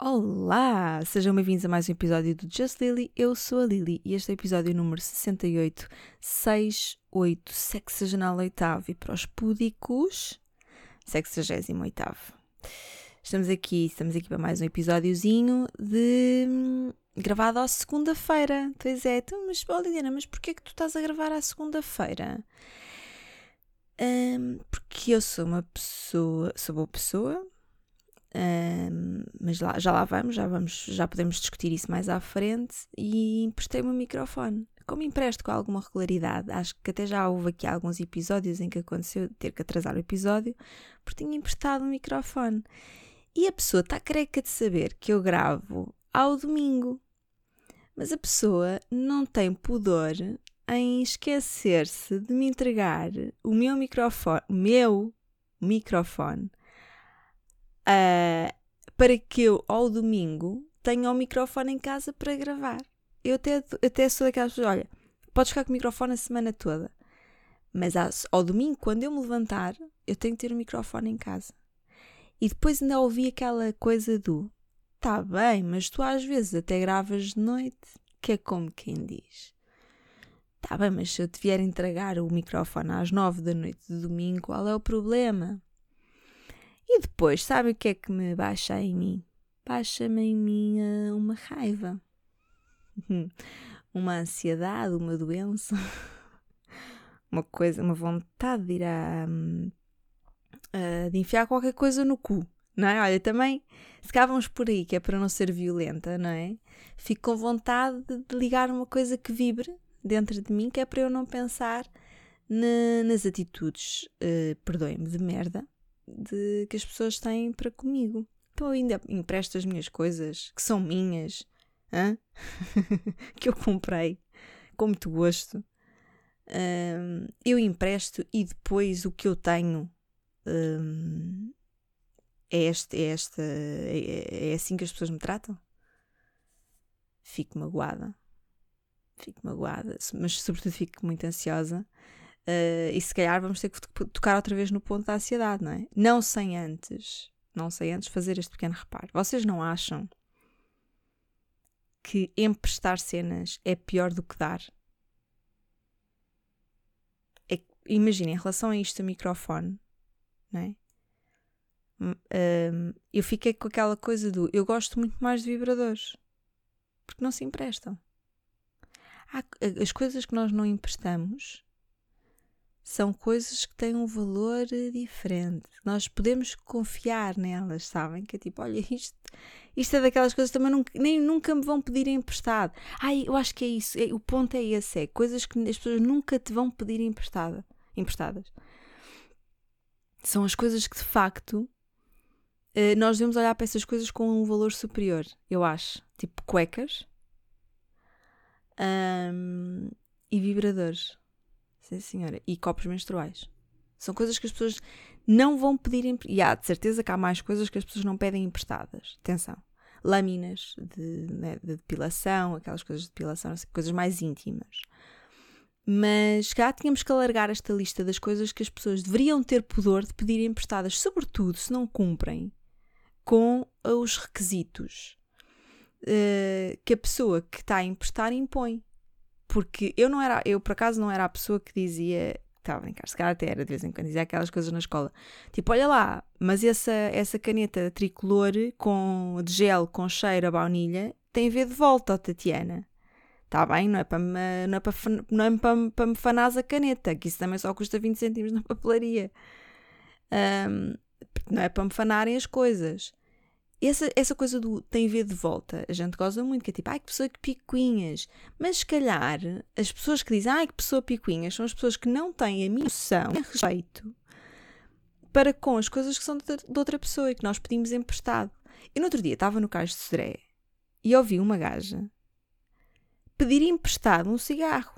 Olá! Sejam bem-vindos a mais um episódio do Just Lily. Eu sou a Lily e este é o episódio número 68, 68, sexagenal oitavo e para os púdicos, sexagésimo oitavo. Estamos aqui, estamos aqui para mais um episódiozinho de hum, gravado à segunda-feira. Pois é, então, mas oh, Liliana, mas porquê é que tu estás a gravar à segunda-feira? Hum, porque eu sou uma pessoa, sou boa pessoa, mas lá, já lá vamos, já vamos, já podemos discutir isso mais à frente e emprestei-me um microfone. Como empresto com alguma regularidade, acho que até já houve aqui alguns episódios em que aconteceu ter que atrasar o episódio porque tinha emprestado um microfone. E a pessoa está careca de saber que eu gravo ao domingo. Mas a pessoa não tem pudor em esquecer-se de me entregar o meu microfone, o meu microfone uh, para que eu, ao domingo, tenha o microfone em casa para gravar. Eu até, até sou daquelas pessoas, olha, podes ficar com o microfone a semana toda, mas ao domingo, quando eu me levantar, eu tenho que ter o microfone em casa. E depois ainda ouvi aquela coisa do tá bem, mas tu às vezes até gravas de noite, que é como quem diz. Tá bem, mas se eu te vier entregar o microfone às nove da noite de domingo, qual é o problema? E depois, sabe o que é que me baixa em mim? Baixa-me em mim uh, uma raiva, uma ansiedade, uma doença, uma coisa, uma vontade de ir a. Uh, de enfiar qualquer coisa no cu, não é? Olha, também, se cá vamos por aí, que é para não ser violenta, não é? Fico com vontade de ligar uma coisa que vibre dentro de mim, que é para eu não pensar na, nas atitudes, uh, perdoem-me, de merda, de, que as pessoas têm para comigo. Então eu ainda empresto as minhas coisas, que são minhas, que eu comprei com muito gosto. Um, eu empresto e depois o que eu tenho um, é, este, é, esta, é, é assim que as pessoas me tratam? Fico magoada. Fico magoada, mas sobretudo fico muito ansiosa Uh, e se calhar vamos ter que tocar outra vez no ponto da ansiedade, não é? Não sem antes, não sem antes fazer este pequeno reparo. Vocês não acham que emprestar cenas é pior do que dar? É, imaginem, em relação a isto, o microfone, não é? Um, eu fiquei com aquela coisa do eu gosto muito mais de vibradores porque não se emprestam. Há, as coisas que nós não emprestamos são coisas que têm um valor eh, diferente. Nós podemos confiar nelas, sabem? Que é tipo, olha, isto, isto é daquelas coisas que também nunca, nem, nunca me vão pedir emprestado. Ai, eu acho que é isso. É, o ponto é esse: é coisas que as pessoas nunca te vão pedir emprestada, emprestadas. São as coisas que de facto eh, nós devemos olhar para essas coisas com um valor superior, eu acho. Tipo cuecas e vibradores. Sim, senhora. E copos menstruais. São coisas que as pessoas não vão pedir. E há de certeza que há mais coisas que as pessoas não pedem emprestadas. Atenção. Lâminas de, né, de depilação, aquelas coisas de depilação, coisas mais íntimas. Mas cá tínhamos que alargar esta lista das coisas que as pessoas deveriam ter pudor de pedir emprestadas, sobretudo se não cumprem com os requisitos uh, que a pessoa que está a emprestar impõe. Porque eu não era, eu por acaso não era a pessoa que dizia, estava a brincar, se calhar até era de vez em quando, dizia aquelas coisas na escola. Tipo, olha lá, mas essa, essa caneta tricolor com, de gel com cheiro a baunilha tem a ver de volta, oh, Tatiana. Está bem, não é para me, não é para, não é para, me fanar a caneta, que isso também só custa 20 cêntimos na papelaria. Um, não é para me fanarem as coisas essa, essa coisa do tem ver de volta, a gente gosta muito, que é tipo, ai que pessoa que picuinhas. Mas se calhar as pessoas que dizem, ai que pessoa picuinhas, são as pessoas que não têm a missão, a respeito para com as coisas que são de, de outra pessoa e que nós pedimos emprestado. Eu no outro dia estava no cais de Sodré e ouvi uma gaja pedir emprestado um cigarro.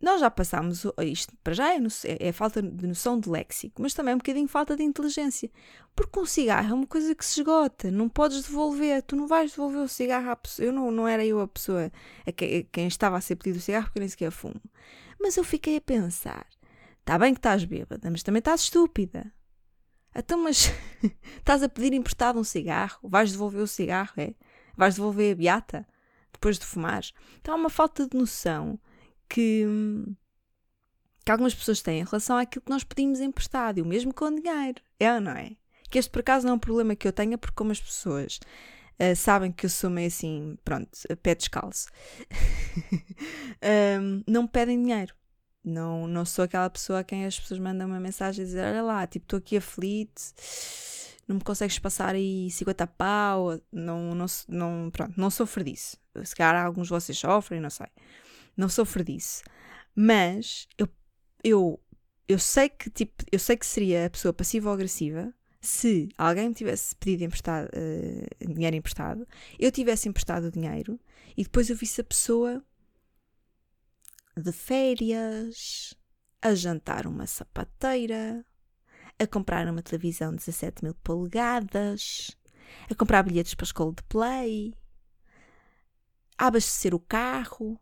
Nós já passámos isto, para já é, é, é, falta de noção de léxico, mas também é um bocadinho falta de inteligência. Porque um cigarro é uma coisa que se esgota, não podes devolver, tu não vais devolver o cigarro à pessoa. Eu não, não era eu a pessoa a, que, a quem estava a ser pedido o cigarro, porque nem sequer fumo. Mas eu fiquei a pensar: está bem que estás bêbada, mas também estás estúpida. Então, mas estás a pedir emprestado um cigarro? Vais devolver o cigarro, é? Vais devolver a beata depois de fumar? Então há uma falta de noção que, que algumas pessoas têm em relação àquilo que nós pedimos emprestado, e o mesmo com dinheiro, é ou não é? Que este por acaso não é um problema que eu tenha, porque como as pessoas uh, sabem que eu sou meio assim, pronto, pé descalço, um, não me pedem dinheiro. Não, não sou aquela pessoa a quem as pessoas mandam uma mensagem a dizer: Olha lá, tipo, estou aqui aflito, não me consegues passar aí 50 pau. Não, não, não, pronto, não sofro disso. Se calhar alguns de vocês sofrem, não sei. Não sofro disso. Mas eu, eu, eu sei que tipo, eu sei que seria a pessoa passiva ou agressiva se alguém me tivesse pedido emprestado, uh, dinheiro emprestado, eu tivesse emprestado o dinheiro e depois eu visse a pessoa de férias, a jantar uma sapateira, a comprar uma televisão de 17 mil polegadas, a comprar bilhetes para a escola de play, a abastecer o carro.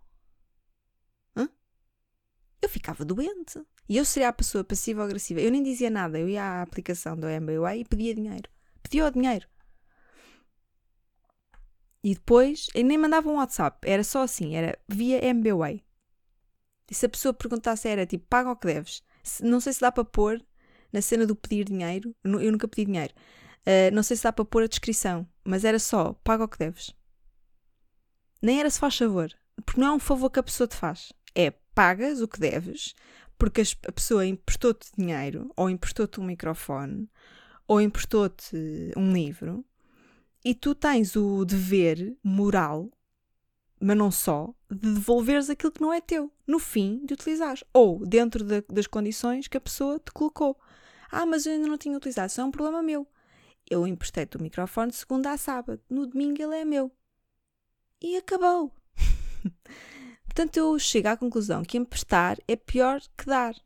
Eu ficava doente. E eu seria a pessoa passiva ou agressiva. Eu nem dizia nada. Eu ia à aplicação do MBWay e pedia dinheiro. Pedia o dinheiro. E depois, eu nem mandava um WhatsApp. Era só assim. Era via MBWay. E se a pessoa perguntasse era tipo, paga o que deves. Não sei se dá para pôr na cena do pedir dinheiro. Eu nunca pedi dinheiro. Uh, não sei se dá para pôr a descrição. Mas era só, paga o que deves. Nem era se faz favor. Porque não é um favor que a pessoa te faz. É pagas o que deves porque a pessoa emprestou-te dinheiro, ou emprestou-te um microfone, ou emprestou-te um livro, e tu tens o dever moral, mas não só, de devolveres aquilo que não é teu, no fim de utilizares, ou dentro de, das condições que a pessoa te colocou. Ah, mas eu ainda não tinha utilizado, isso é um problema meu. Eu emprestei-te o microfone de segunda a sábado, no domingo ele é meu. E acabou. Portanto, eu chego à conclusão que emprestar é pior que dar.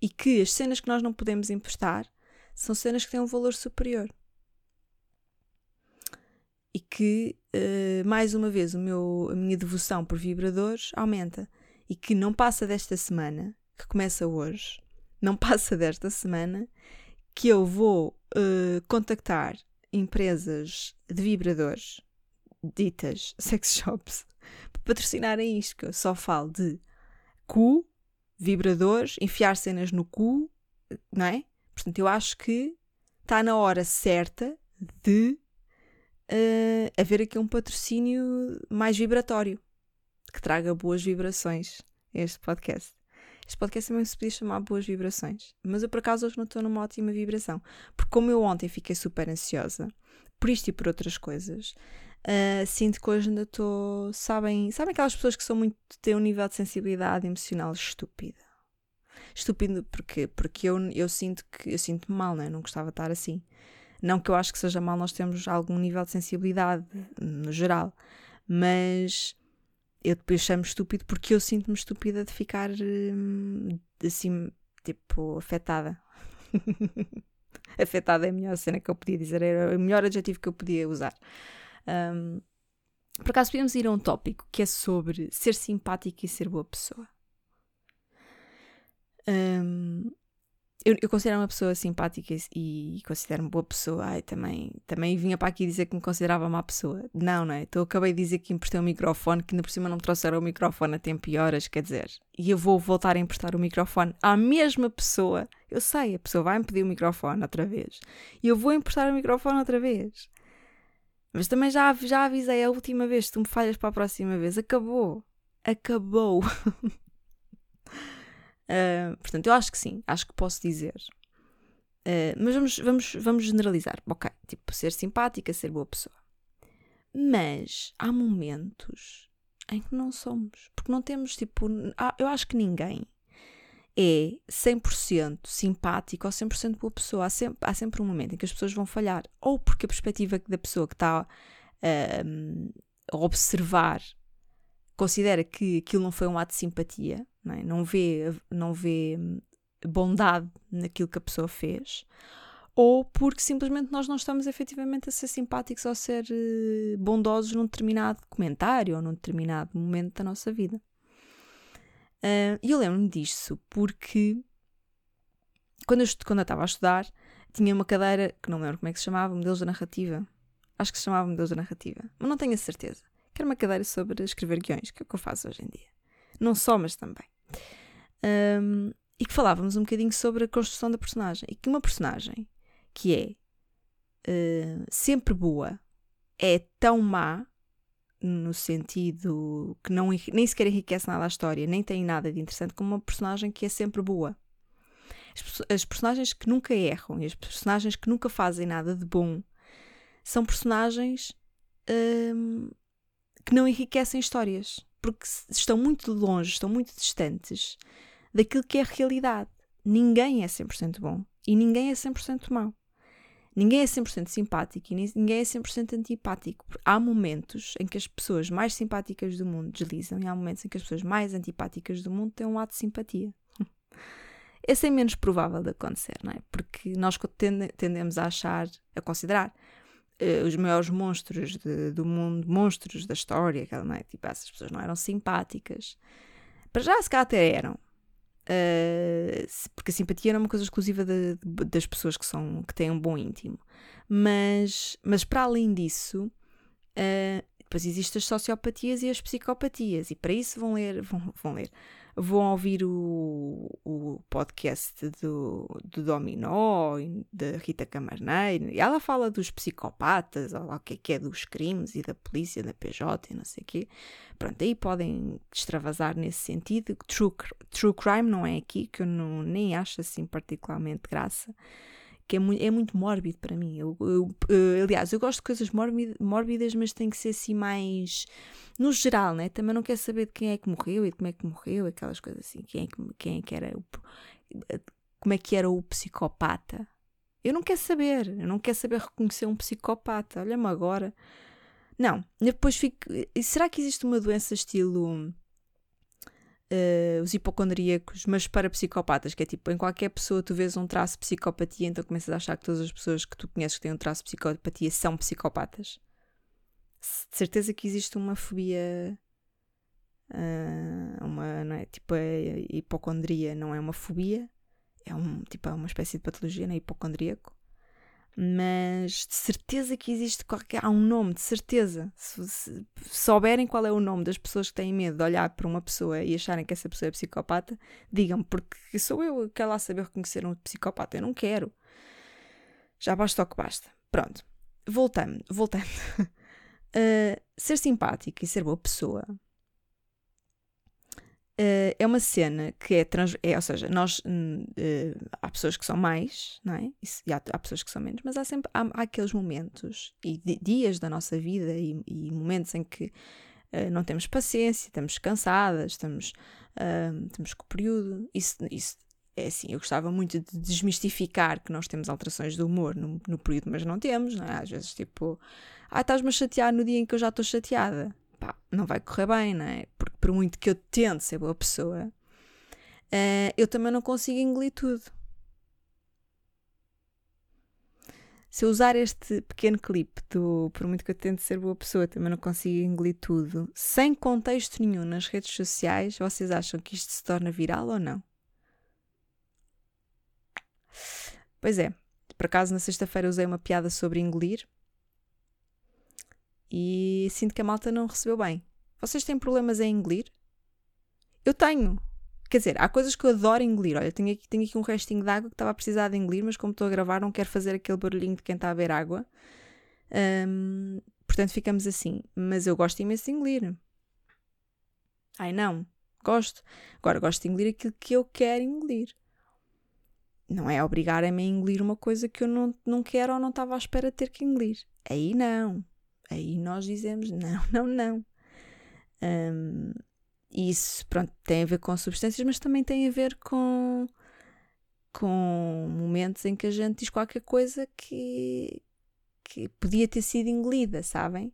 E que as cenas que nós não podemos emprestar são cenas que têm um valor superior. E que, uh, mais uma vez, o meu, a minha devoção por vibradores aumenta. E que não passa desta semana, que começa hoje, não passa desta semana, que eu vou uh, contactar empresas de vibradores, ditas sex shops, patrocinarem isto, que eu só falo de cu, vibradores, enfiar cenas no cu, não é? Portanto, eu acho que está na hora certa de uh, haver aqui um patrocínio mais vibratório, que traga boas vibrações a este podcast. Este podcast também se podia chamar Boas Vibrações, mas eu por acaso hoje não estou numa ótima vibração, porque como eu ontem fiquei super ansiosa, por isto e por outras coisas, Uh, sinto que hoje ainda estou. Sabem, sabem aquelas pessoas que são muito. têm um nível de sensibilidade emocional estúpido. Estúpido porque, porque eu, eu sinto que eu sinto-me mal, né? não gostava de estar assim. Não que eu acho que seja mal nós temos algum nível de sensibilidade no geral, mas eu depois chamo estúpido porque eu sinto-me estúpida de ficar hum, assim, tipo, afetada. afetada é a melhor cena que eu podia dizer, era o melhor adjetivo que eu podia usar. Um, por acaso podemos ir a um tópico que é sobre ser simpático e ser boa pessoa. Um, eu, eu considero uma pessoa simpática e, considero-me boa pessoa. Ai, também, também vinha para aqui dizer que me considerava má pessoa. Não, não é? Então acabei de dizer que emprestei um microfone, que ainda por cima não me trouxeram o microfone a tempo e horas, quer dizer. E eu vou voltar a emprestar o microfone à mesma pessoa. Eu sei, a pessoa vai-me pedir o microfone outra vez. E eu vou emprestar o microfone outra vez. Mas também já, já avisei a última vez, se tu me falhas para a próxima vez, acabou. Acabou. uh, portanto, eu acho que sim, acho que posso dizer. Uh, mas vamos, vamos, vamos generalizar. Ok, tipo, ser simpática, ser boa pessoa. Mas há momentos em que não somos. Porque não temos, tipo. Eu acho que ninguém é 100% simpático ou 100% boa pessoa. Há sempre, há sempre um momento em que as pessoas vão falhar. Ou porque a perspectiva da pessoa que está uh, a observar considera que aquilo não foi um ato de simpatia, não, é? não, vê, não vê bondade naquilo que a pessoa fez, ou porque simplesmente nós não estamos efetivamente a ser simpáticos ou a ser uh, bondosos num determinado comentário ou num determinado momento da nossa vida. Uh, e eu lembro-me disso porque quando eu, quando eu estava a estudar, tinha uma cadeira que não lembro como é que se chamava, Modelos da Narrativa. Acho que se chamava Modelos da Narrativa, mas não tenho a certeza. Que era uma cadeira sobre escrever guiões, que é o que eu faço hoje em dia. Não só, mas também. Um, e que falávamos um bocadinho sobre a construção da personagem. E que uma personagem que é uh, sempre boa é tão má no sentido que não, nem sequer enriquece nada a história, nem tem nada de interessante, como uma personagem que é sempre boa. As, as personagens que nunca erram e as personagens que nunca fazem nada de bom são personagens hum, que não enriquecem histórias, porque estão muito longe, estão muito distantes daquilo que é a realidade. Ninguém é 100% bom e ninguém é 100% mau. Ninguém é 100% simpático e ninguém é 100% antipático. Há momentos em que as pessoas mais simpáticas do mundo deslizam e há momentos em que as pessoas mais antipáticas do mundo têm um lado de simpatia. Esse é menos provável de acontecer, não é? Porque nós tendemos a achar, a considerar uh, os maiores monstros de, do mundo, monstros da história, não é? Tipo, essas pessoas não eram simpáticas. Para já, se calhar até eram, Uh, porque a simpatia não é uma coisa exclusiva de, de, das pessoas que, são, que têm um bom íntimo. Mas, mas para além disso, uh, depois existem as sociopatias e as psicopatias, e para isso vão ler, vão, vão ler, vão ouvir o, o podcast do, do Dominó, da Rita Camarneiro, e ela fala dos psicopatas, ou lá o que é que é dos crimes e da polícia, da PJ e não sei o quê. Pronto, aí podem extravasar nesse sentido. True, true crime não é aqui, que eu não, nem acho assim particularmente graça que é muito, é muito mórbido para mim. Eu, eu, eu, aliás, eu gosto de coisas mórbidas, mas tem que ser assim mais no geral, né? Também não quero saber de quem é que morreu e de como é que morreu, aquelas coisas assim. Quem é que, quem é que era o, como é que era o psicopata? Eu não quero saber, eu não quero saber reconhecer um psicopata. Olha-me agora. Não, depois fico. Será que existe uma doença estilo uh, os hipocondríacos, mas para psicopatas, que é tipo, em qualquer pessoa tu vês um traço de psicopatia, então começas a achar que todas as pessoas que tu conheces que têm um traço de psicopatia são psicopatas. De certeza que existe uma fobia. Uh, uma, não é? Tipo, a hipocondria não é uma fobia, é um, tipo, é uma espécie de patologia, não é? Hipocondríaco mas de certeza que existe qualquer. Há um nome, de certeza. Se, se, souberem qual é o nome das pessoas que têm medo de olhar para uma pessoa e acharem que essa pessoa é psicopata, digam-me, porque sou eu que quero lá saber reconhecer um psicopata. Eu não quero. Já basta o que basta. Pronto. Voltando. voltando. uh, ser simpático e ser boa pessoa Uh, é uma cena que é, trans, é ou seja, nós uh, há pessoas que são mais, não é? Isso, e há, há, pessoas que são menos, mas há sempre há, há aqueles momentos e dias da nossa vida e, e momentos em que uh, não temos paciência, estamos cansadas, estamos, estamos com o período. Isso, isso é assim, eu gostava muito de desmistificar que nós temos alterações de humor no, no período, mas não temos, não é? Às vezes tipo, ah, estás-me a chatear no dia em que eu já estou chateada pá, não vai correr bem, não é? Por muito que eu tente ser boa pessoa, uh, eu também não consigo engolir tudo. Se eu usar este pequeno clipe do por muito que eu tente ser boa pessoa, também não consigo engolir tudo, sem contexto nenhum nas redes sociais, vocês acham que isto se torna viral ou não? Pois é, por acaso na sexta-feira usei uma piada sobre engolir e sinto que a malta não recebeu bem. Vocês têm problemas em engolir? Eu tenho. Quer dizer, há coisas que eu adoro engolir. Olha, tenho aqui, tenho aqui um restinho de água que estava a precisar de engolir, mas como estou a gravar, não quero fazer aquele barulhinho de quem está a beber água. Um, portanto, ficamos assim. Mas eu gosto imenso de engolir. Ai, não. Gosto. Agora, gosto de engolir aquilo que eu quero engolir. Não é obrigarem-me a engolir uma coisa que eu não, não quero ou não estava à espera de ter que engolir. Aí não. Aí nós dizemos não, não, não. Um, isso, pronto, tem a ver com substâncias, mas também tem a ver com, com momentos em que a gente diz qualquer coisa que, que podia ter sido engolida, sabem?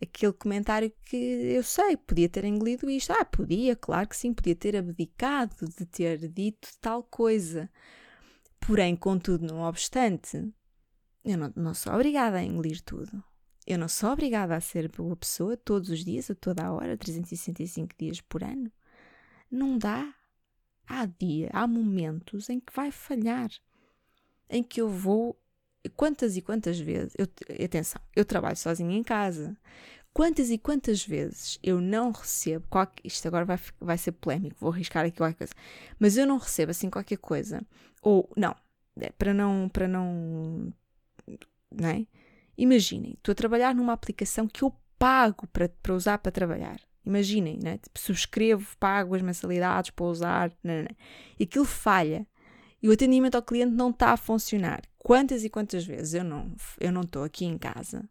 Aquele comentário que eu sei, podia ter engolido isto. Ah, podia, claro que sim, podia ter abdicado de ter dito tal coisa. Porém, contudo, não obstante, eu não, não sou obrigada a engolir tudo. Eu não sou obrigada a ser boa pessoa todos os dias, a toda a hora, 365 dias por ano. Não dá. Há dia, há momentos em que vai falhar. em que eu vou. Quantas e quantas vezes. Eu, atenção, eu trabalho sozinha em casa. Quantas e quantas vezes eu não recebo. Qualquer, isto agora vai, vai ser polémico, vou arriscar aqui qualquer coisa. Mas eu não recebo assim qualquer coisa. Ou, não, é, para não. Para não. Não é? Imaginem, estou a trabalhar numa aplicação que eu pago para, para usar para trabalhar. Imaginem, né? tipo, subscrevo, pago as mensalidades para usar, não, não, não. e aquilo falha e o atendimento ao cliente não está a funcionar. Quantas e quantas vezes eu não eu não estou aqui em casa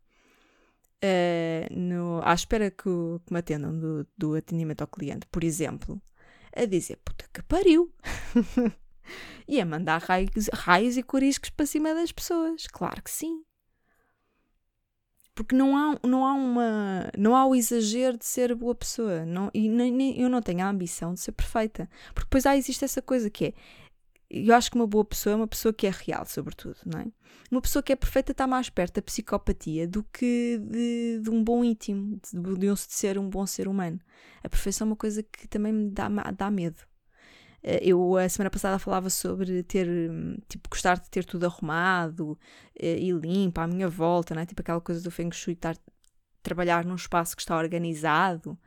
uh, no, à espera que, que me atendam do, do atendimento ao cliente, por exemplo, a dizer puta que pariu e a mandar raios, raios e coriscos para cima das pessoas. Claro que sim porque não há, não há uma não há o exagero de ser boa pessoa não, e nem, nem, eu não tenho a ambição de ser perfeita porque depois há existe essa coisa que é eu acho que uma boa pessoa é uma pessoa que é real, sobretudo, não é? Uma pessoa que é perfeita está mais perto da psicopatia do que de, de um bom íntimo, de, de, de ser um bom ser humano. A perfeição é uma coisa que também me dá, dá medo. Eh, eu a semana passada falava sobre ter, tipo, gostar de ter tudo arrumado eh, e limpo à minha volta, né? tipo aquela coisa do Feng Shui, estar, trabalhar num espaço que está organizado,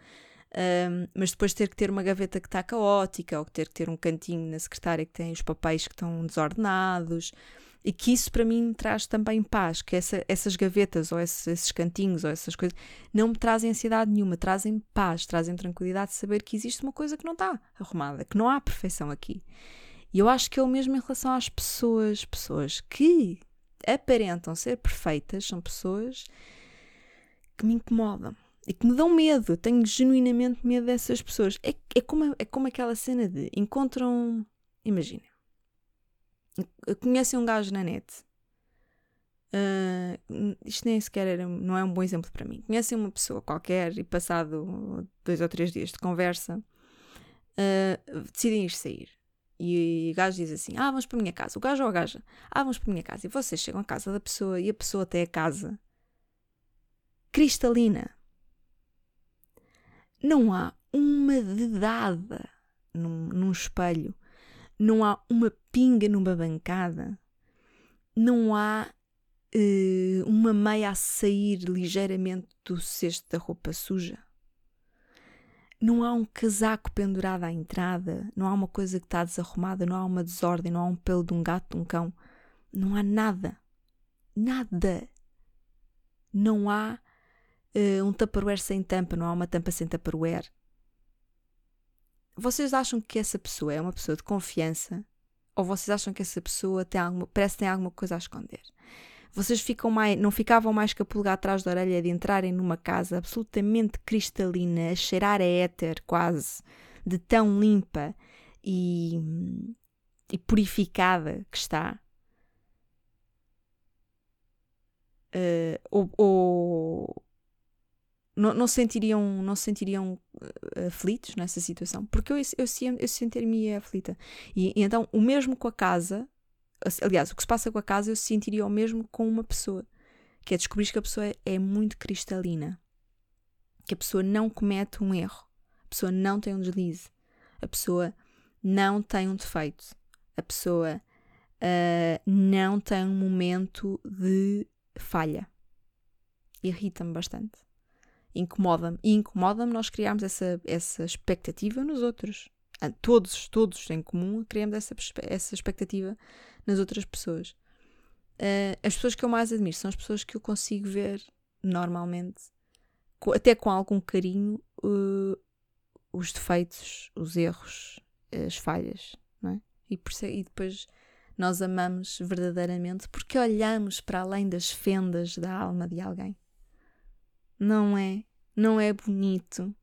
um, mas depois ter que ter uma gaveta que está caótica, ou ter que ter um cantinho na secretária que tem os papéis que estão desordenados e que isso para mim traz também paz, que essa, essas gavetas ou esses, esses, cantinhos ou essas coisas não me trazem ansiedade nenhuma, trazem paz, trazem tranquilidade de saber que existe uma coisa que não está arrumada, que não há perfeição aqui. E eu acho que é o mesmo em relação às pessoas, pessoas que aparentam ser perfeitas, são pessoas que me incomodam e que me dão medo. Eu tenho genuinamente medo dessas pessoas. É, é, como, é como aquela cena de encontram. Imagina, conhecem um gajo na net. Uh, isto nem sequer era, não é um bom exemplo para mim. Conhecem uma pessoa qualquer e, passado dois ou três dias de conversa, uh, decidem ir sair. E o gajo diz assim: Ah, vamos para a minha casa. O gajo ou a gaja: Ah, vamos para a minha casa. E vocês chegam à casa da pessoa e a pessoa tem a casa cristalina. Não há uma dedada num, num espelho não há uma pinga numa bancada, não há uh, uma meia a sair ligeiramente do cesto da roupa suja. Não há um casaco pendurado à entrada, não há uma coisa que está desarrumada, não há uma desordem, não há um pelo de um gato, de um cão. Não há nada. Nada. Não há uh, um tupperware sem tampa, não há uma tampa sem tupperware vocês acham que essa pessoa é uma pessoa de confiança ou vocês acham que essa pessoa tem alguma, parece que tem alguma coisa a esconder? Vocês ficam mais, não ficavam mais que a pulgar atrás da orelha de entrarem numa casa absolutamente cristalina, a cheirar a éter quase, de tão limpa e, e purificada que está? Uh, ou, ou, não, não sentiriam, não sentiriam uh, aflitos nessa situação? Porque eu, eu, eu, eu sentiria aflita. E, e, então, o mesmo com a casa, aliás, o que se passa com a casa, eu sentiria o mesmo com uma pessoa, que é descobrir que a pessoa é, é muito cristalina, que a pessoa não comete um erro, a pessoa não tem um deslize, a pessoa não tem um defeito, a pessoa uh, não tem um momento de falha. Irrita-me bastante incomoda-me. E incomoda-me nós criarmos essa, essa expectativa nos outros. Ah, todos, todos em comum, criamos essa, essa expectativa nas outras pessoas. Uh, as pessoas que eu mais admiro são as pessoas que eu consigo ver normalmente, até com algum carinho, uh, os defeitos, os erros, as falhas, não é? E, e depois nós amamos verdadeiramente porque olhamos para além das fendas da alma de alguém não é? Não é bonito.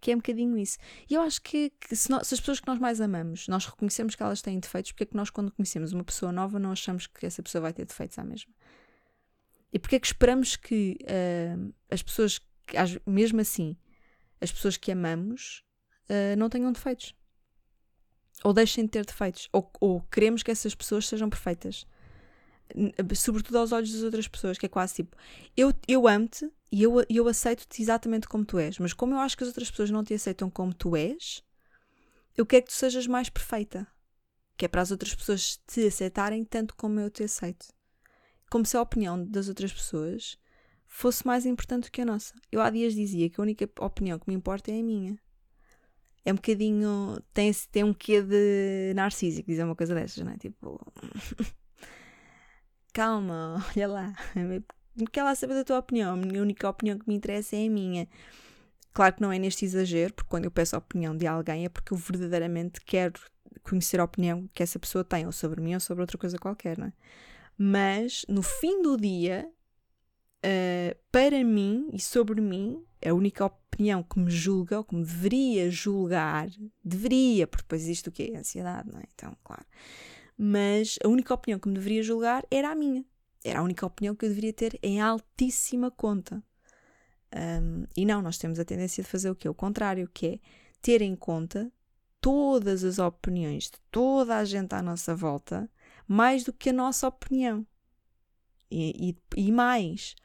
Que é um bocadinho isso. E eu acho que, que se, nós, se, as pessoas que nós mais amamos, nós reconhecemos que elas têm defeitos, porque é que nós, quando conhecemos uma pessoa nova, não achamos que essa pessoa vai ter defeitos à mesma? E porque é que esperamos que uh, as pessoas, que, mesmo assim, as pessoas que amamos, uh, não tenham defeitos? Ou deixem de ter defeitos? Ou, ou queremos que essas pessoas sejam perfeitas? Sobretudo aos olhos das outras pessoas, que é quase tipo, eu, eu amo-te e eu, eu aceito-te exatamente como tu és, mas como eu acho que as outras pessoas não te aceitam como tu és, eu quero que tu sejas mais perfeita. que é para as outras pessoas te aceitarem tanto como eu te aceito. Como se a opinião das outras pessoas fosse mais importante do que a nossa. Eu há dias dizia que a única opinião que me importa é a minha. É um bocadinho. Tem, tem um quê de narcísico dizer uma coisa dessas, não é? Tipo. Calma, olha lá. Não quer lá saber da tua opinião. A única opinião que me interessa é a minha. Claro que não é neste exagero, porque quando eu peço a opinião de alguém é porque eu verdadeiramente quero conhecer a opinião que essa pessoa tem, ou sobre mim ou sobre outra coisa qualquer, não é? Mas no fim do dia, uh, para mim e sobre mim, a única opinião que me julga, ou que me deveria julgar, deveria, porque depois existe o quê? A ansiedade, não é? Então, claro. Mas a única opinião que me deveria julgar era a minha. Era a única opinião que eu deveria ter em altíssima conta. Um, e não, nós temos a tendência de fazer o quê? O contrário, que é ter em conta todas as opiniões de toda a gente à nossa volta, mais do que a nossa opinião. E, e, e mais,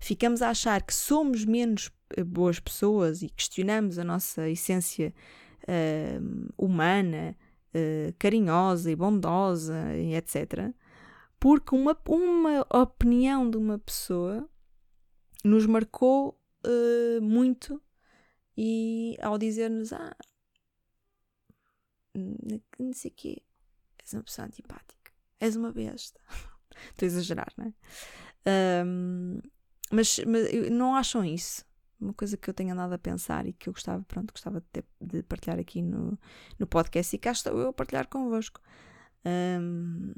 ficamos a achar que somos menos eh, boas pessoas e questionamos a nossa essência uh, humana, uh, carinhosa e bondosa, e etc., porque uma, uma opinião de uma pessoa nos marcou uh, muito e ao dizer-nos ah não sei o quê és uma pessoa antipática és uma besta estou a exagerar, não é? Um, mas, mas não acham isso? Uma coisa que eu tenho andado a pensar e que eu gostava, pronto, gostava de, ter, de partilhar aqui no, no podcast e cá estou eu a partilhar convosco. Um,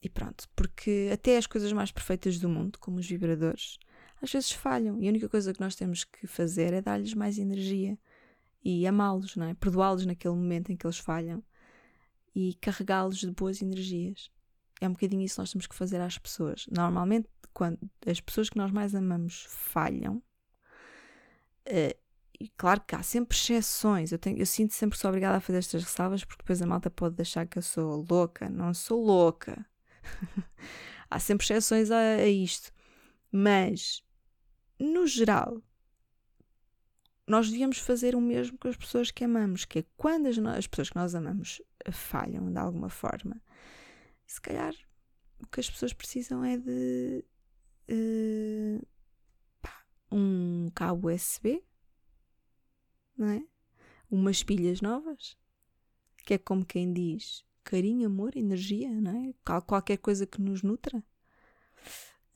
e pronto, porque até as coisas mais perfeitas do mundo, como os vibradores, às vezes falham. E a única coisa que nós temos que fazer é dar-lhes mais energia e amá-los, não é? Perdoá-los naquele momento em que eles falham e carregá-los de boas energias. É um bocadinho isso que nós temos que fazer às pessoas. Normalmente, quando as pessoas que nós mais amamos falham, uh, e claro que há sempre exceções. Eu, tenho, eu sinto sempre que sou obrigada a fazer estas ressalvas porque depois a malta pode achar que eu sou louca. Não sou louca. há sempre exceções a, a isto. Mas no geral, nós devíamos fazer o mesmo com as pessoas que amamos, que é quando as, as pessoas que nós amamos falham de alguma forma, se calhar o que as pessoas precisam é de uh, um cabo USB, não é? Umas pilhas novas, que é como quem diz carinho, amor, energia, não é? Qualquer coisa que nos nutra.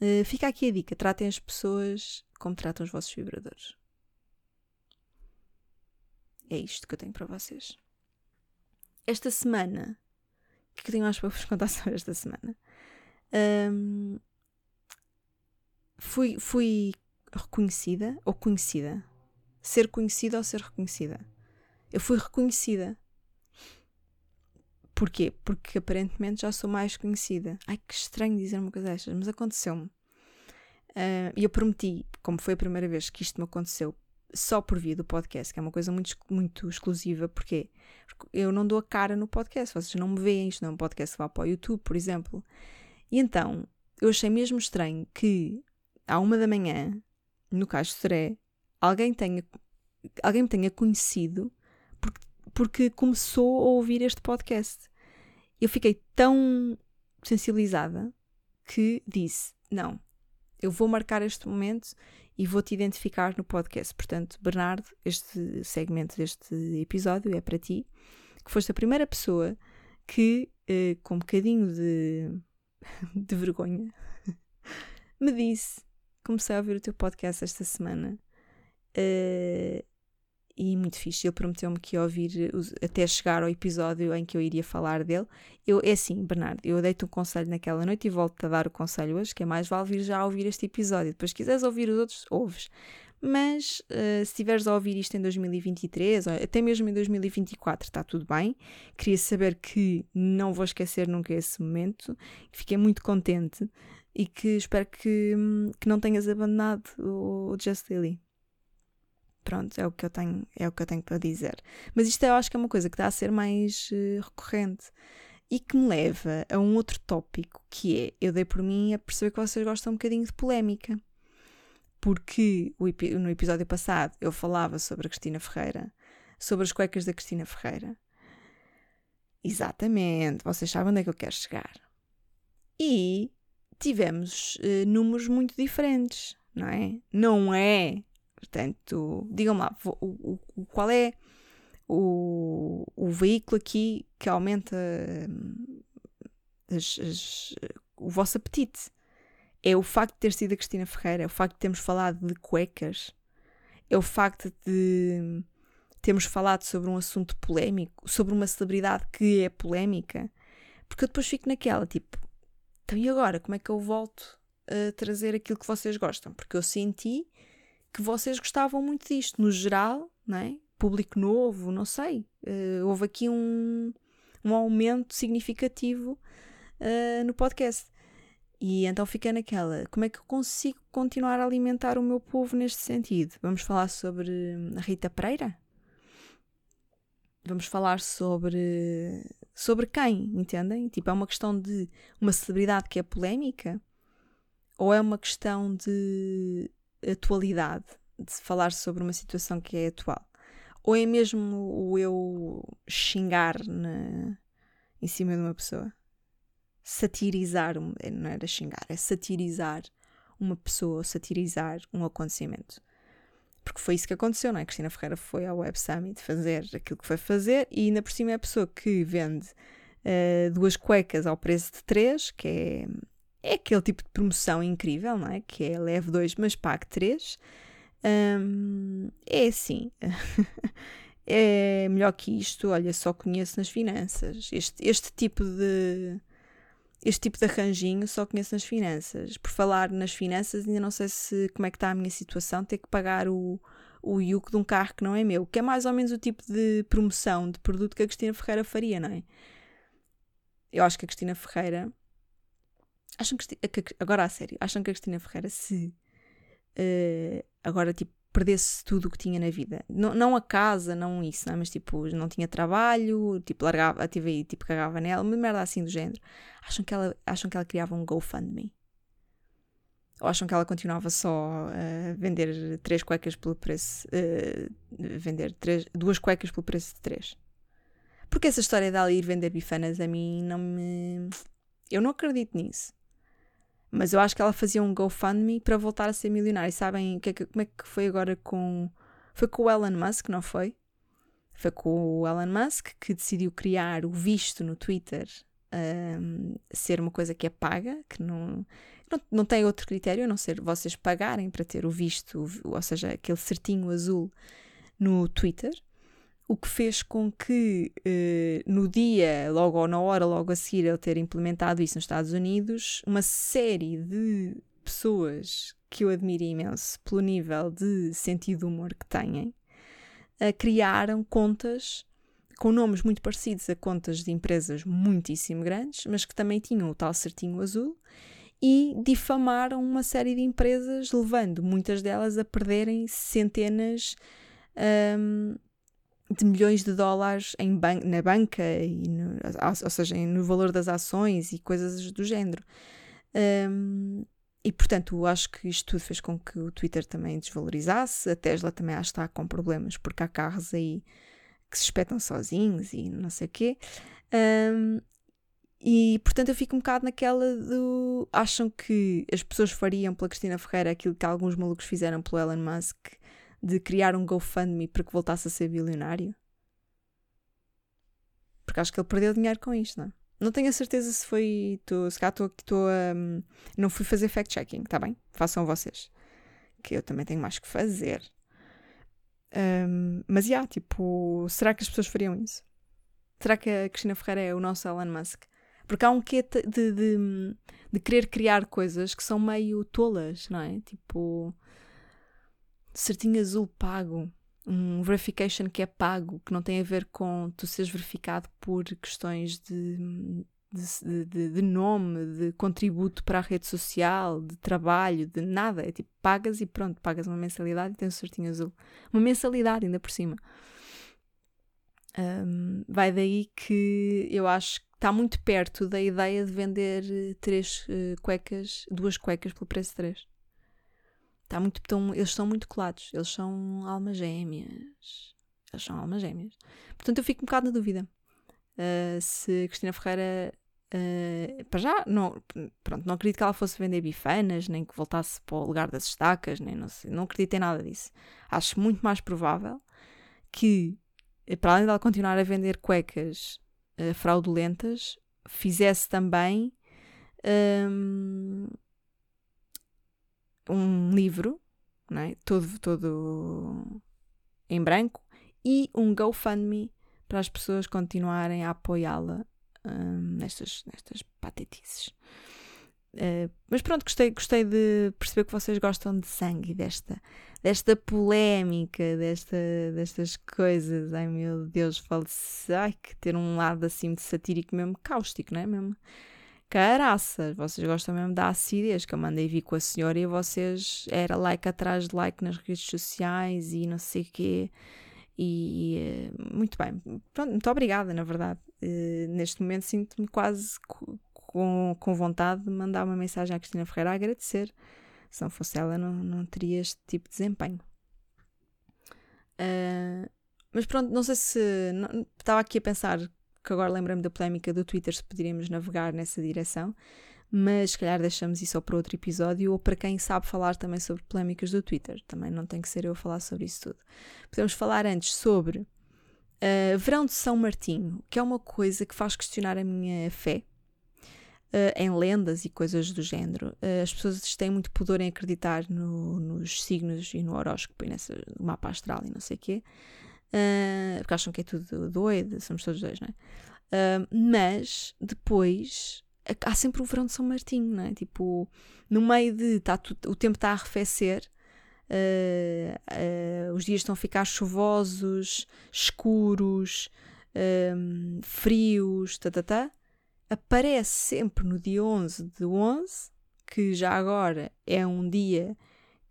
Uh, fica aqui a dica: tratem as pessoas como tratam os vossos vibradores. É isto que eu tenho para vocês. Esta semana, o que eu tenho mais para vos contar sobre esta semana? Um, fui, fui reconhecida ou conhecida. Ser conhecida ou ser reconhecida. Eu fui reconhecida. Porquê? Porque aparentemente já sou mais conhecida. Ai, que estranho dizer uma coisa destas, mas aconteceu-me. Ah, e uh, eu prometi, como foi a primeira vez que isto me aconteceu, só por via do podcast, que é uma coisa muito, muito exclusiva, porque eu não dou a cara no podcast, vocês não me veem, isto não é um podcast que vá para o YouTube, por exemplo. E então, eu achei mesmo estranho que, à uma da manhã, no de Seré, alguém, tenha, alguém me tenha conhecido porque, porque começou a ouvir este podcast. Eu fiquei tão sensibilizada que disse: Não, eu vou marcar este momento e vou-te identificar no podcast. Portanto, Bernardo, este segmento deste episódio é para ti, que foste a primeira pessoa que, eh, com um bocadinho de, de vergonha, me disse: Comecei a ouvir o teu podcast esta semana. Uh, e muito fixe. Ele prometeu-me que ia ouvir até chegar ao episódio em que eu iria falar dele. Eu, é assim, Bernardo, eu dei-te um conselho naquela noite e volto a dar o conselho hoje, que é mais vale vir já a ouvir este episódio. Depois, se quiseres ouvir os outros, ouves. Mas uh, se estiveres a ouvir isto em 2023, ou até mesmo em 2024, está tudo bem. Queria saber que não vou esquecer nunca esse momento. Fiquei muito contente e que espero que, que não tenhas abandonado o, o Just Lily. Pronto, é o que eu tenho, é o que eu tenho para dizer. Mas isto eu acho que é uma coisa que está a ser mais uh, recorrente e que me leva a um outro tópico que é eu dei por mim a perceber que vocês gostam um bocadinho de polémica. Porque no episódio passado eu falava sobre a Cristina Ferreira, sobre as cuecas da Cristina Ferreira. Exatamente, vocês sabem onde é que eu quero chegar. E tivemos uh, números muito diferentes, não é? Não é, portanto, digam lá, o, o, qual é o, o veículo aqui que aumenta hum, as, as, o vosso apetite? É o facto de ter sido a Cristina Ferreira, é o facto de termos falado de cuecas, é o facto de termos falado sobre um assunto polémico, sobre uma celebridade que é polémica, porque eu depois fico naquela, tipo, então e agora? Como é que eu volto a trazer aquilo que vocês gostam? Porque eu senti que vocês gostavam muito disto, no geral, não é? Público novo, não sei. Uh, houve aqui um, um aumento significativo uh, no podcast. E então fiquei naquela, como é que eu consigo continuar a alimentar o meu povo neste sentido? Vamos falar sobre a Rita Pereira? Vamos falar sobre sobre quem, entendem? Tipo, é uma questão de uma celebridade que é polémica ou é uma questão de atualidade, de falar sobre uma situação que é atual? Ou é mesmo o eu xingar na, em cima de uma pessoa? Satirizar, não era xingar, é satirizar uma pessoa, satirizar um acontecimento. Porque foi isso que aconteceu, não é? Cristina Ferreira foi ao Web Summit fazer aquilo que foi fazer e ainda por cima é a pessoa que vende uh, duas cuecas ao preço de três, que é, é aquele tipo de promoção incrível, não é? Que é leve dois, mas pague três. Um, é assim. é melhor que isto, olha, só conheço nas finanças. Este, este tipo de este tipo de arranjinho só conheço nas finanças. Por falar nas finanças, ainda não sei se como é que está a minha situação, ter que pagar o, o IUC de um carro que não é meu, que é mais ou menos o tipo de promoção de produto que a Cristina Ferreira faria, não é? Eu acho que a Cristina Ferreira. Acham que, agora a sério, acham que a Cristina Ferreira se uh, agora tipo perdesse tudo o que tinha na vida. Não, não a casa, não isso, não é? mas tipo, não tinha trabalho, tipo, largava, tive aí, tipo, cagava nela, uma merda assim do género. Acham que ela, acham que ela criava um GoFundMe? Ou acham que ela continuava só a vender três cuecas pelo preço. Uh, vender três, duas cuecas pelo preço de três? Porque essa história dela ir vender bifanas a mim não me. Eu não acredito nisso. Mas eu acho que ela fazia um GoFundMe para voltar a ser milionária. E sabem que, como é que foi agora com. Foi com o Elon Musk, não foi? Foi com o Elon Musk que decidiu criar o visto no Twitter um, ser uma coisa que é paga, que não, não, não tem outro critério a não ser vocês pagarem para ter o visto, ou seja, aquele certinho azul no Twitter o que fez com que eh, no dia, logo ou na hora, logo a seguir ele ter implementado isso nos Estados Unidos, uma série de pessoas que eu admiro imenso pelo nível de sentido de humor que têm, criaram contas com nomes muito parecidos a contas de empresas muitíssimo grandes, mas que também tinham o tal certinho azul e difamaram uma série de empresas, levando muitas delas a perderem centenas um, de milhões de dólares em ban na banca, e no, ou seja, no valor das ações e coisas do género. Um, e portanto, acho que isto tudo fez com que o Twitter também desvalorizasse. A Tesla também acho que está com problemas, porque há carros aí que se espetam sozinhos e não sei o quê. Um, e portanto eu fico um bocado naquela do. Acham que as pessoas fariam pela Cristina Ferreira aquilo que alguns malucos fizeram pelo Elon Musk de criar um GoFundMe para que voltasse a ser bilionário? Porque acho que ele perdeu dinheiro com isto, não é? Não tenho a certeza se foi. Tô, se cá estou a. Não fui fazer fact-checking, tá bem? Façam vocês. Que eu também tenho mais que fazer. Um, mas, já, yeah, tipo, será que as pessoas fariam isso? Será que a Cristina Ferreira é o nosso Elon Musk? Porque há um quê de, de, de, querer criar coisas que são meio tolas, não é? Tipo, certinho azul pago, um verification que é pago, que não tem a ver com tu seres verificado por questões de, de, de, de, nome, de contributo para a rede social, de trabalho, de nada. É tipo, pagas e pronto, pagas uma mensalidade e tens um certinho azul. Uma mensalidade ainda por cima. Um, vai daí que eu acho que está muito perto da ideia de vender eh, três uh, cuecas, duas cuecas pelo preço de três. Tá muito, tão, eles são muito colados. Eles são almas gêmeas. Eles são almas gêmeas. Portanto, eu fico um bocado na dúvida. uh, se Cristina Ferreira. Uh, para já, não, pronto, não acredito que ela fosse vender bifanas, nem que voltasse para o lugar das estacas, nem não, sei, não acredito em nada disso. Acho muito mais provável que, para além dela continuar a vender cuecas uh, fraudulentas, fizesse também um livro, é? todo, todo em branco, e um GoFundMe para as pessoas continuarem a apoiá-la um, nestas, nestas patetices. Uh, mas pronto, gostei, gostei de perceber que vocês gostam de sangue, desta, desta polémica, desta, destas coisas. Ai meu Deus, falo-se. Ai, que ter um lado assim de satírico mesmo cáustico, não é mesmo? Caraças, vocês gostam mesmo da acidez que eu mandei vir com a senhora e vocês era like atrás de like nas redes sociais e não sei o quê. E eh, muito bem, Pronto, muito obrigada, na verdade. Uh, neste momento sinto-me quase com, com vontade de mandar uma mensagem à Cristina Ferreira a agradecer. Se não fosse ela, não, não teria este tipo de desempenho. Uh, mas pronto, não sei se. Estava aqui a pensar que agora lembrei-me da polémica do Twitter se poderíamos navegar nessa direção mas se calhar deixamos isso para outro episódio ou para quem sabe falar também sobre polémicas do Twitter. Também não tem que ser eu a falar sobre isso tudo. Podemos falar antes sobre uh, Verão de São Martinho, que é uma coisa que faz questionar a minha fé. Uh, em lendas e coisas do género. Uh, as pessoas têm muito pudor em acreditar no, nos signos e no horóscopo e nesse mapa astral e não sei o quê, porque acham que é tudo doido, somos todos dois, não é? mas depois há sempre o verão de São Martinho, não é? Tipo, no meio de tá, o tempo está a arrefecer, uh, uh, os dias estão a ficar chuvosos, escuros, frios, tá, tá, tá, aparece sempre no dia 11 de 11, que já agora é um dia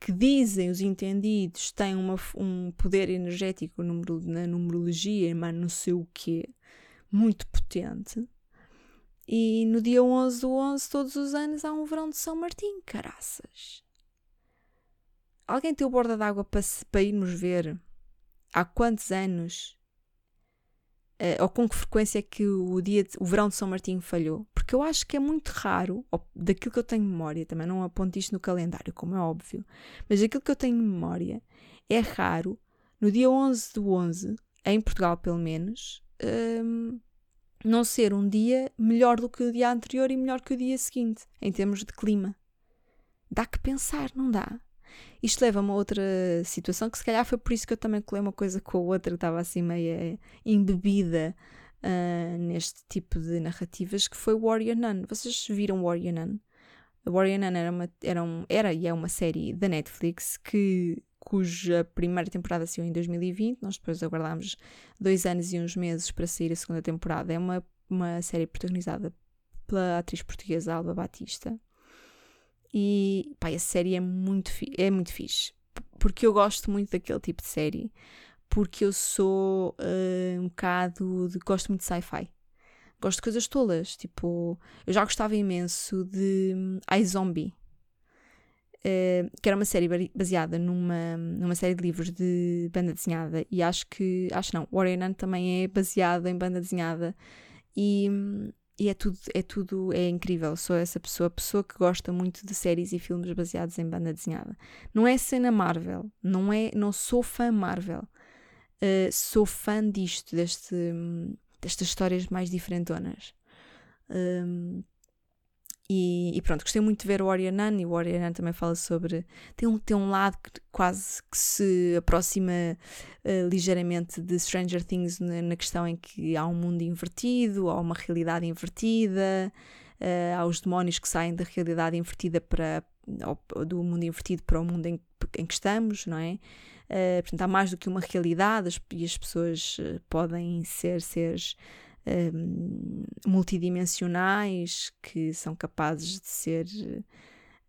que dizem os entendidos tem uma, um poder energético na numerologia, mas não sei o quê, muito potente. E no dia 11 do 11, todos os anos, há um verão de São Martim, caraças. Alguém tem o borda d'água para, para irmos ver há quantos anos uh, ou com que frequência é que o, dia de, o verão de São Martim falhou? Porque eu acho que é muito raro, ou, daquilo que eu tenho memória, também não aponto isto no calendário, como é óbvio, mas daquilo que eu tenho memória, é raro, no dia 11 do 11, em Portugal pelo menos, um, não ser um dia melhor do que o dia anterior e melhor que o dia seguinte, em termos de clima. Dá que pensar, não dá? Isto leva a outra situação que se calhar foi por isso que eu também colei uma coisa com a outra que estava assim meio embebida uh, neste tipo de narrativas, que foi Warrior Nun. Vocês viram Warrior Nun? Warrior Nun era, uma, era, um, era e é uma série da Netflix que cuja primeira temporada saiu em 2020. Nós depois aguardámos dois anos e uns meses para sair a segunda temporada. É uma, uma série protagonizada pela atriz portuguesa Alba Batista. E pá, a série é muito, é muito fixe. Porque eu gosto muito daquele tipo de série. Porque eu sou uh, um bocado. De, gosto muito de sci-fi. Gosto de coisas tolas. Tipo, eu já gostava imenso de um, iZombie Uh, que era uma série baseada numa, numa série de livros de banda desenhada e acho que, acho não, Warrior Nun também é baseado em banda desenhada e, e é tudo, é tudo, é incrível, sou essa pessoa, pessoa que gosta muito de séries e filmes baseados em banda desenhada. Não é cena Marvel, não é, não sou fã Marvel, uh, sou fã disto, deste, destas histórias mais diferentonas. Um, e, e, pronto, gostei muito de ver o Nun e o Nun também fala sobre. Tem um, tem um lado que quase que se aproxima uh, ligeiramente de Stranger Things na, na, questão em que há um mundo invertido, há uma realidade invertida, uh, há os demónios que saem da realidade invertida para. do mundo invertido para o mundo em, em que estamos, não é? Uh, portanto, há mais do que uma realidade as, e as pessoas podem ser seres um, multidimensionais que são capazes de ser.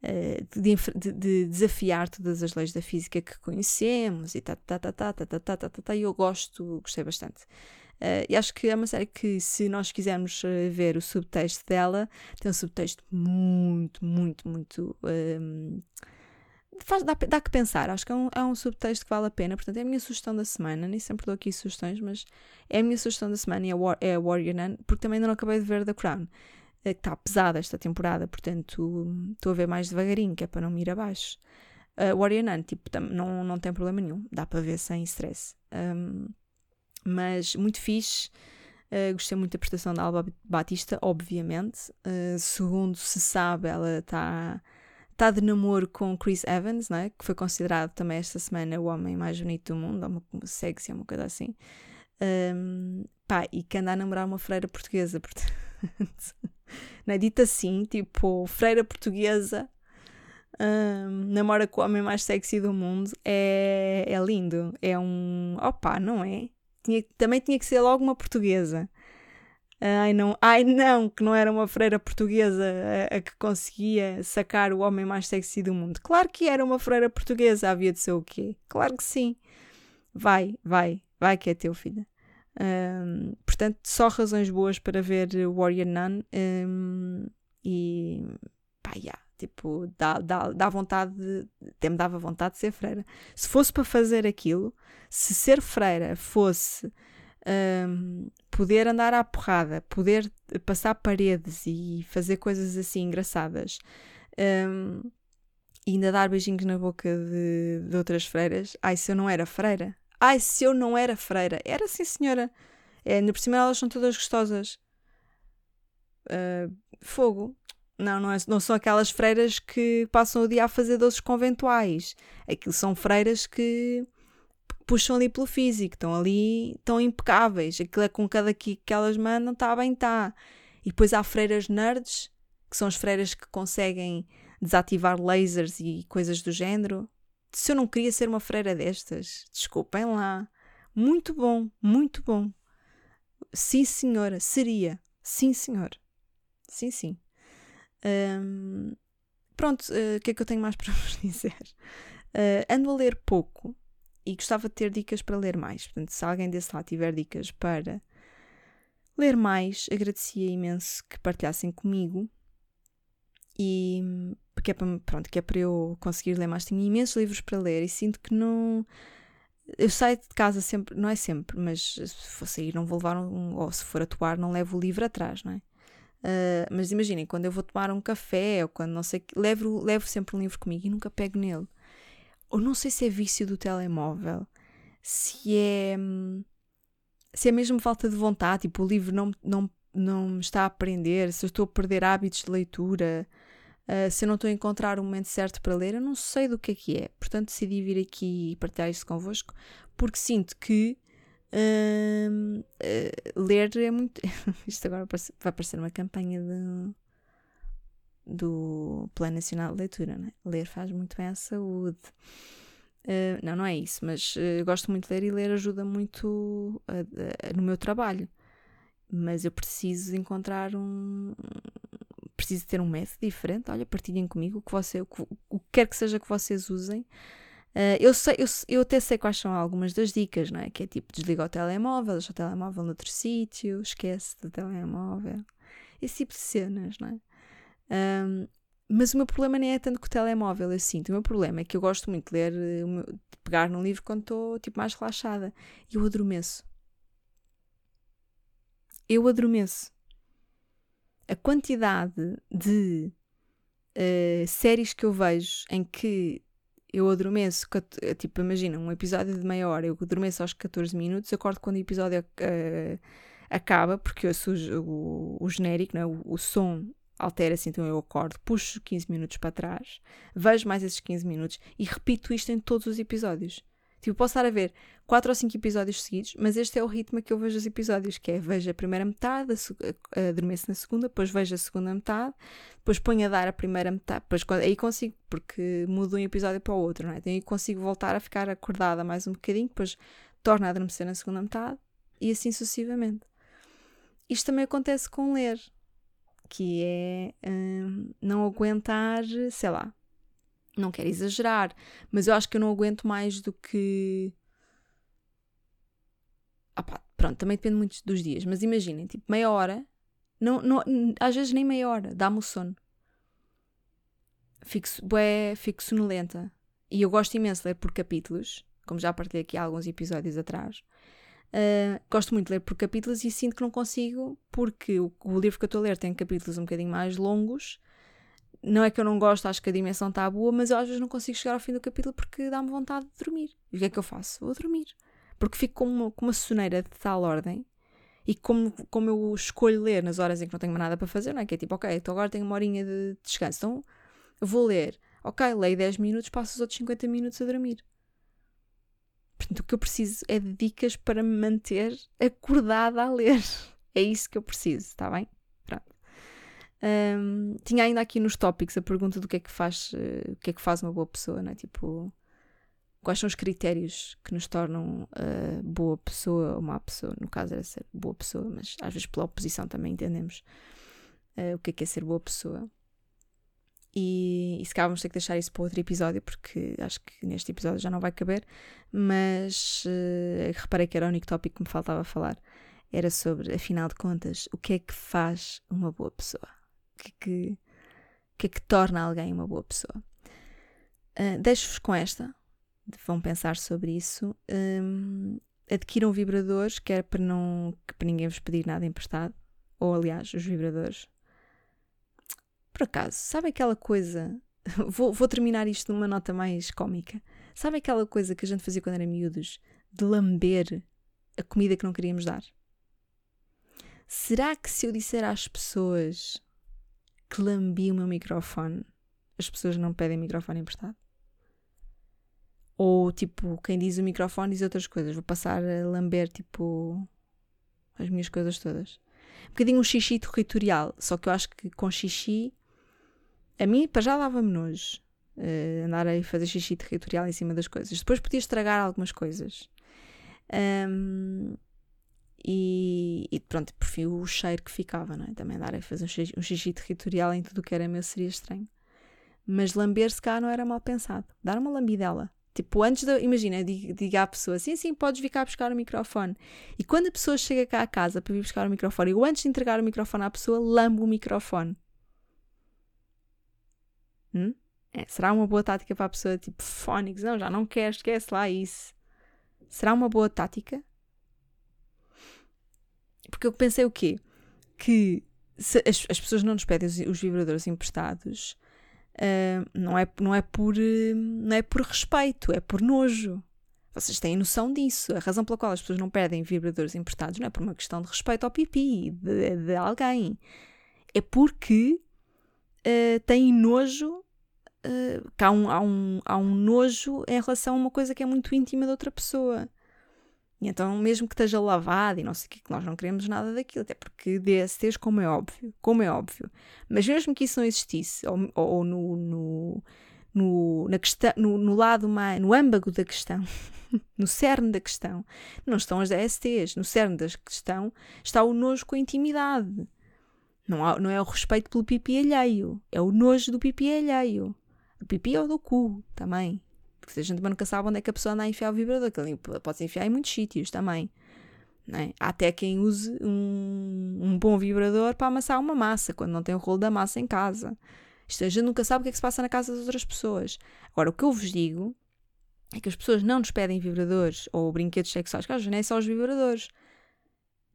Uh, de, de, de, desafiar todas as leis da física que conhecemos e tá, tá, tá, tá, tá, tá, tá, tá, tá, tá, e eu gosto, gostei bastante. Uh, e acho que é uma série que, se nós quisermos ver o subtexto dela, tem um subtexto muito, muito, muito um, faz, dá, dá que pensar, acho que é um, é um subtexto que vale a pena. Portanto, é a minha sugestão da semana. Nem sempre dou aqui sugestões, mas é a minha sugestão da semana e é, War, é a Warrior Nun, porque também ainda não acabei de ver The Crown. É que está pesada esta temporada, portanto estou a ver mais devagarinho, que é para não me ir abaixo. Uh, Warrior Nun, tipo, não, não tem problema nenhum, dá para ver sem stress. Um, mas muito fixe. Uh, gostei muito da prestação da Alba Batista, obviamente. Uh, segundo se sabe, ela está tá de namoro com Chris Evans, né? que foi considerado também esta semana o homem mais bonito do mundo, uma, uma sexy, uma coisa assim. Um, pá, e que anda a namorar uma freira portuguesa, portanto. não é dito assim, tipo, freira portuguesa um, namora com o homem mais sexy do mundo, é, é lindo. É um. Opa, não é? Tinha, também tinha que ser logo uma portuguesa. Ai não, ai não, que não era uma freira portuguesa a, a, que conseguia sacar o homem mais sexy do mundo. Claro que era uma freira portuguesa, havia de ser o quê? Claro que sim. Vai, vai, vai que é teu filho. Um, portanto, só razões boas para ver Warrior Nun um, e pá, yeah, tipo, dá, dá, dá vontade, de, até me dava vontade de ser freira. Se fosse para fazer aquilo, se ser freira fosse poder andar à porrada, poder passar paredes e fazer coisas assim engraçadas, um, e ainda dar beijinhos na boca de, de outras freiras, ai, se eu não era freira, ai, se eu não era freira, era sim, senhora. É, ainda por cima elas são todas gostosas. Uh, fogo. Não, não, é, não são aquelas freiras que passam o dia a fazer doces conventuais. Aquilo são freiras que puxam ali pelo físico, estão ali, estão impecáveis. Aquilo é com cada que, elas mandam, está bem, está. E depois há freiras nerds, que são as freiras que conseguem desativar lasers e coisas do género. Se eu não queria ser uma freira destas, desculpem lá. Muito bom, muito bom. Sim, senhora, seria. Sim, senhor. Sim, sim. Um, pronto, uh, o que é que eu tenho mais para vos dizer? Uh, ando a ler pouco, e gostava de ter dicas para ler mais. Portanto, se alguém desse lado tiver dicas para ler mais, agradecia imenso que partilhassem comigo. E porque é para, pronto, que é para eu conseguir ler mais. Tenho imensos livros para ler e sinto que não. Eu saio de casa sempre, não é sempre, mas se for sair não vou levar um, ou se for atuar não levo o livro atrás, não é? Uh, mas imaginem, quando eu vou tomar um café ou quando não sei, levo, levo sempre um livro comigo e nunca pego nele ou não sei se é vício do telemóvel, se é se é mesmo falta de vontade, tipo, o livro não, não, não me está a aprender, se eu estou a perder hábitos de leitura, uh, se eu não estou a encontrar o momento certo para ler, eu não sei do que é que é. Portanto, decidi vir aqui e partilhar isto convosco, porque sinto que uh, uh, ler é muito. isto agora vai parecer uma campanha de do Plano Nacional de Leitura. Né? Ler faz muito bem à saúde. Uh, não, não é isso, mas uh, gosto muito de ler e ler ajuda muito no meu trabalho. Mas eu preciso encontrar um. Preciso ter um método diferente. Olha, partilhem comigo o que, você, o que, o que quer que seja que vocês usem. Uh, eu, sei, eu, eu até sei quais são algumas das dicas, não é? Que é tipo, desliga o telemóvel, deixa o telemóvel noutro sítio, esquece do telemóvel. Esse tipo de cenas, não é? Um, mas o meu problema nem é tanto com o telemóvel, eu sinto. O meu problema é que eu gosto muito de ler, eh, de pegar num livro quando estou tipo, mais relaxada. E eu adormeço. Eu adormeço. A quantidade de uh, séries que eu vejo em que eu adormeço, eh, tipo, imagina, um episódio de meia hora, eu adormeço aos 14 minutos, acordo quando o episódio uh, acaba, porque eu sujo o, o genérico, é? o, o som altera-se, então eu acordo, puxo 15 minutos para trás, vejo mais esses 15 minutos e repito isto em todos os episódios. Tipo, posso estar a ver 4 ou 5 episódios seguidos, mas este é o ritmo que eu vejo os episódios, que é vejo a primeira metade, adormeço na segunda, depois vejo a segunda metade, depois ponho a dar a primeira metade, depois aí consigo, porque mudo um episódio para o outro, não é? Então aí consigo voltar a ficar acordada mais um bocadinho, depois torno a adormecer na segunda metade e assim sucessivamente. Isto também acontece com ler que é hum, não aguentar, sei lá, não quero exagerar, mas eu acho que eu não aguento mais do que. Opa, pronto, também depende muito dos dias, mas imaginem, tipo, meia hora, não, não, às vezes nem meia hora, dá-me o sono. Fico, bué, fico sonolenta. e eu gosto imenso de ler por capítulos, como já partilhei aqui alguns episódios atrás. Uh, gosto muito de ler por capítulos e sinto que não consigo, porque o, o livro que eu estou a ler tem capítulos um bocadinho mais longos. Não é que eu não gosto, acho que a dimensão está boa, mas eu às vezes não consigo chegar ao fim do capítulo porque dá-me vontade de dormir. E o que é que eu faço? Vou dormir. Porque fico com uma, com uma soneira de tal ordem e como, como eu escolho ler nas horas em que não tenho nada para fazer, não é? Que é tipo, ok, então agora tenho uma horinha de descanso, então vou ler. Ok, leio 10 minutos, passo os outros 50 minutos a dormir. Portanto, o que eu preciso é de dicas para me manter acordada a ler. É isso que eu preciso, está bem? Pronto. Um, tinha ainda aqui nos tópicos a pergunta do que é que faz, uh, o que é que faz uma boa pessoa, não é? Tipo, quais são os critérios que nos tornam uh, boa pessoa ou má pessoa? No caso era ser boa pessoa, mas às vezes pela oposição também entendemos uh, o que é que é ser boa pessoa. E, e se calhar vamos ter que deixar isso para outro episódio, porque acho que neste episódio já não vai caber. Mas uh, reparei que era o único tópico que me faltava falar. Era sobre, afinal de contas, o que é que faz uma boa pessoa? O que é que, que, é que torna alguém uma boa pessoa? Uh, Deixo-vos com esta. Vão pensar sobre isso. Um, adquiram vibradores, quer para, não, para ninguém vos pedir nada emprestado. Ou, aliás, os vibradores por acaso, sabe aquela coisa? vou, vou terminar isto numa nota mais cómica. Sabe aquela coisa que a gente fazia quando era miúdos? De lamber a comida que não queríamos dar? Será que se eu disser às pessoas que lambi o meu microfone, as pessoas não pedem microfone emprestado? Ou tipo, quem diz o microfone diz outras coisas. Vou passar a lamber tipo as minhas coisas todas. Um bocadinho um xixi territorial, só que eu acho que com xixi a mim, para já dava-me nojo uh, andar a fazer xixi territorial em cima das coisas. Depois podia estragar algumas coisas. Um, e, e, pronto, prefiro o cheiro que ficava, não é? Também andar a fazer um xixi, um xixi territorial em tudo o que era meu seria estranho. Mas lamber-se cá não era mal pensado. Dar uma lambidela. Tipo, antes de. Imagina, diga à pessoa assim, sim, podes vir cá buscar o microfone. E quando a pessoa chega cá à casa para vir buscar o microfone, eu antes de entregar o microfone à pessoa, lambo o microfone. Hum? É, será uma boa tática para a pessoa tipo fónix? Não, já não quer, esquece lá isso. Será uma boa tática? Porque eu pensei o quê? Que as, as pessoas não nos pedem os, os vibradores emprestados, uh, não, é, não, é por, não é por respeito, é por nojo. Vocês têm noção disso. A razão pela qual as pessoas não pedem vibradores emprestados não é por uma questão de respeito ao pipi de, de alguém. É porque uh, têm nojo uh, que há um, há, um, há um nojo em relação a uma coisa que é muito íntima de outra pessoa. E então, mesmo que esteja lavado e não sei o que, que nós não queremos nada daquilo, até porque DSTs, como é óbvio, como é óbvio, mas mesmo que isso não existisse, ou, ou no, no, no, na questão, no, no lado mais, no âmago da questão, no cerne da questão, não estão as DSTs, no cerne da questão está o nojo com a intimidade. Não, há, não é o respeito pelo pipi alheio, é o nojo do pipi alheio do pipi ou do cu também. Porque a gente nunca sabe onde é que a pessoa anda a enfiar o vibrador, que pode-se enfiar em muitos sítios também. É? Há até quem use um, um, bom vibrador para amassar uma massa, quando não tem o rolo da massa em casa. Isto a gente nunca sabe o que é que se passa na casa das outras pessoas. Agora, o que eu vos digo é que as pessoas não nos pedem vibradores ou brinquedos sexuais, que é só os vibradores.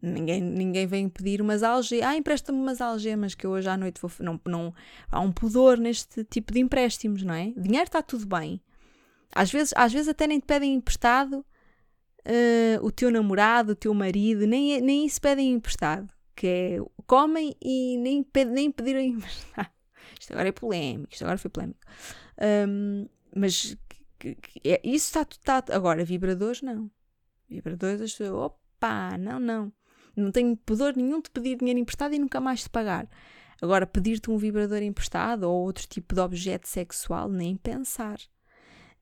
Ninguém, ninguém vem pedir umas algemas. Ah, empresta-me umas algemas que eu hoje à noite vou. Não, não, há um pudor neste tipo de empréstimos, não é? Dinheiro está tudo bem. Às vezes, às vezes até nem te pedem emprestado uh, o teu namorado, o teu marido, nem, nem isso pedem emprestado. Que é comem e nem, nem pediram emprestado. Isto agora é polémico, isto agora foi polémico. Um, mas que, que, é, isso está, está. Agora, vibradores, não. Vibradores, opa, não, não. Não tenho pudor nenhum de pedir dinheiro emprestado e nunca mais de pagar. Agora, pedir-te um vibrador emprestado ou outro tipo de objeto sexual, nem pensar.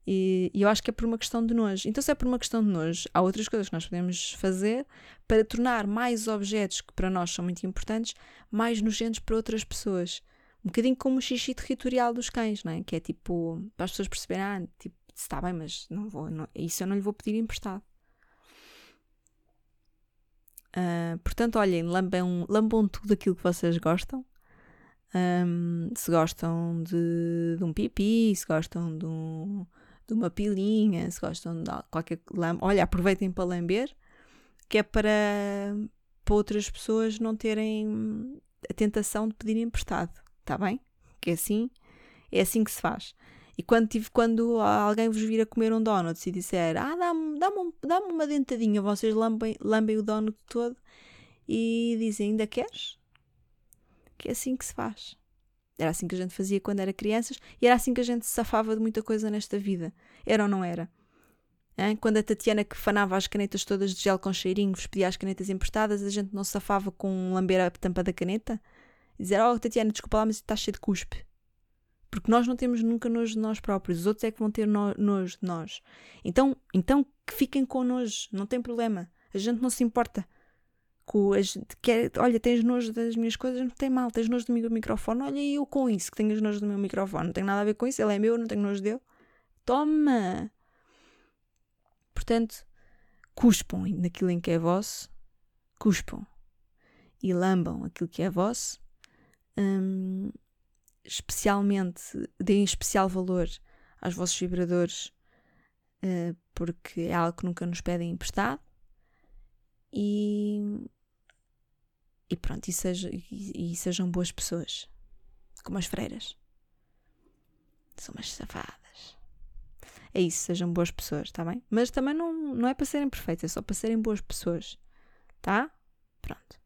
E, e, eu acho que é por uma questão de nojo. Então, se é por uma questão de nojo, há outras coisas que nós podemos fazer para tornar mais objetos que para nós são muito importantes mais nojentos para outras pessoas. Um bocadinho como o xixi territorial dos cães, não é? Que é tipo, para as pessoas perceberem, ah, tipo, está bem, mas não vou, não, isso eu não lhe vou pedir emprestado. Uh, portanto, olhem, lambam, lambam tudo aquilo que vocês gostam. Um, se gostam de, de, um pipi, se gostam de um, de uma pilinha, se gostam de qualquer olha, aproveitem para lamber, que é para, para outras pessoas não terem a tentação de pedir emprestado, está bem? Que é assim, é assim que se faz. E quando, tive, quando alguém vos vir a comer um donut e disser ah, dá-me dá dá uma dentadinha, vocês lambem, lambem o donut todo e dizem ainda queres? Que é assim que se faz. Era assim que a gente fazia quando era crianças e era assim que a gente se safava de muita coisa nesta vida. Era ou não era? Hein? Quando a Tatiana que fanava as canetas todas de gel com cheirinho vos pedia as canetas emprestadas, a gente não se safava com lamber a tampa da caneta? E dizer, oh Tatiana, desculpa lá, mas está cheio de cuspe. Porque nós não temos nunca nojo de nós próprios, os outros é que vão ter no, nojo de nós. Então, então que fiquem com nojo, não tem problema. A gente não se importa. Com a gente quer, olha, tens nojo das minhas coisas, não tem mal. Tens nojo do meu microfone, olha, eu com isso, que tenhas nojo do meu microfone. Não tem nada a ver com isso, ele é meu, não tenho nojo dele. Toma! Portanto, cuspam naquilo em que é vosso, cuspam e lambam aquilo que é vosso. Hum, especialmente, deem especial valor aos vossos vibradores, uh, porque é algo que nunca nos pedem emprestado. E, e pronto, e, seja, e, e sejam boas pessoas, como as freiras. São umas safadas. É isso, sejam boas pessoas, está bem? Mas também não, não é para serem perfeitas, é só para serem boas pessoas, tá? Pronto.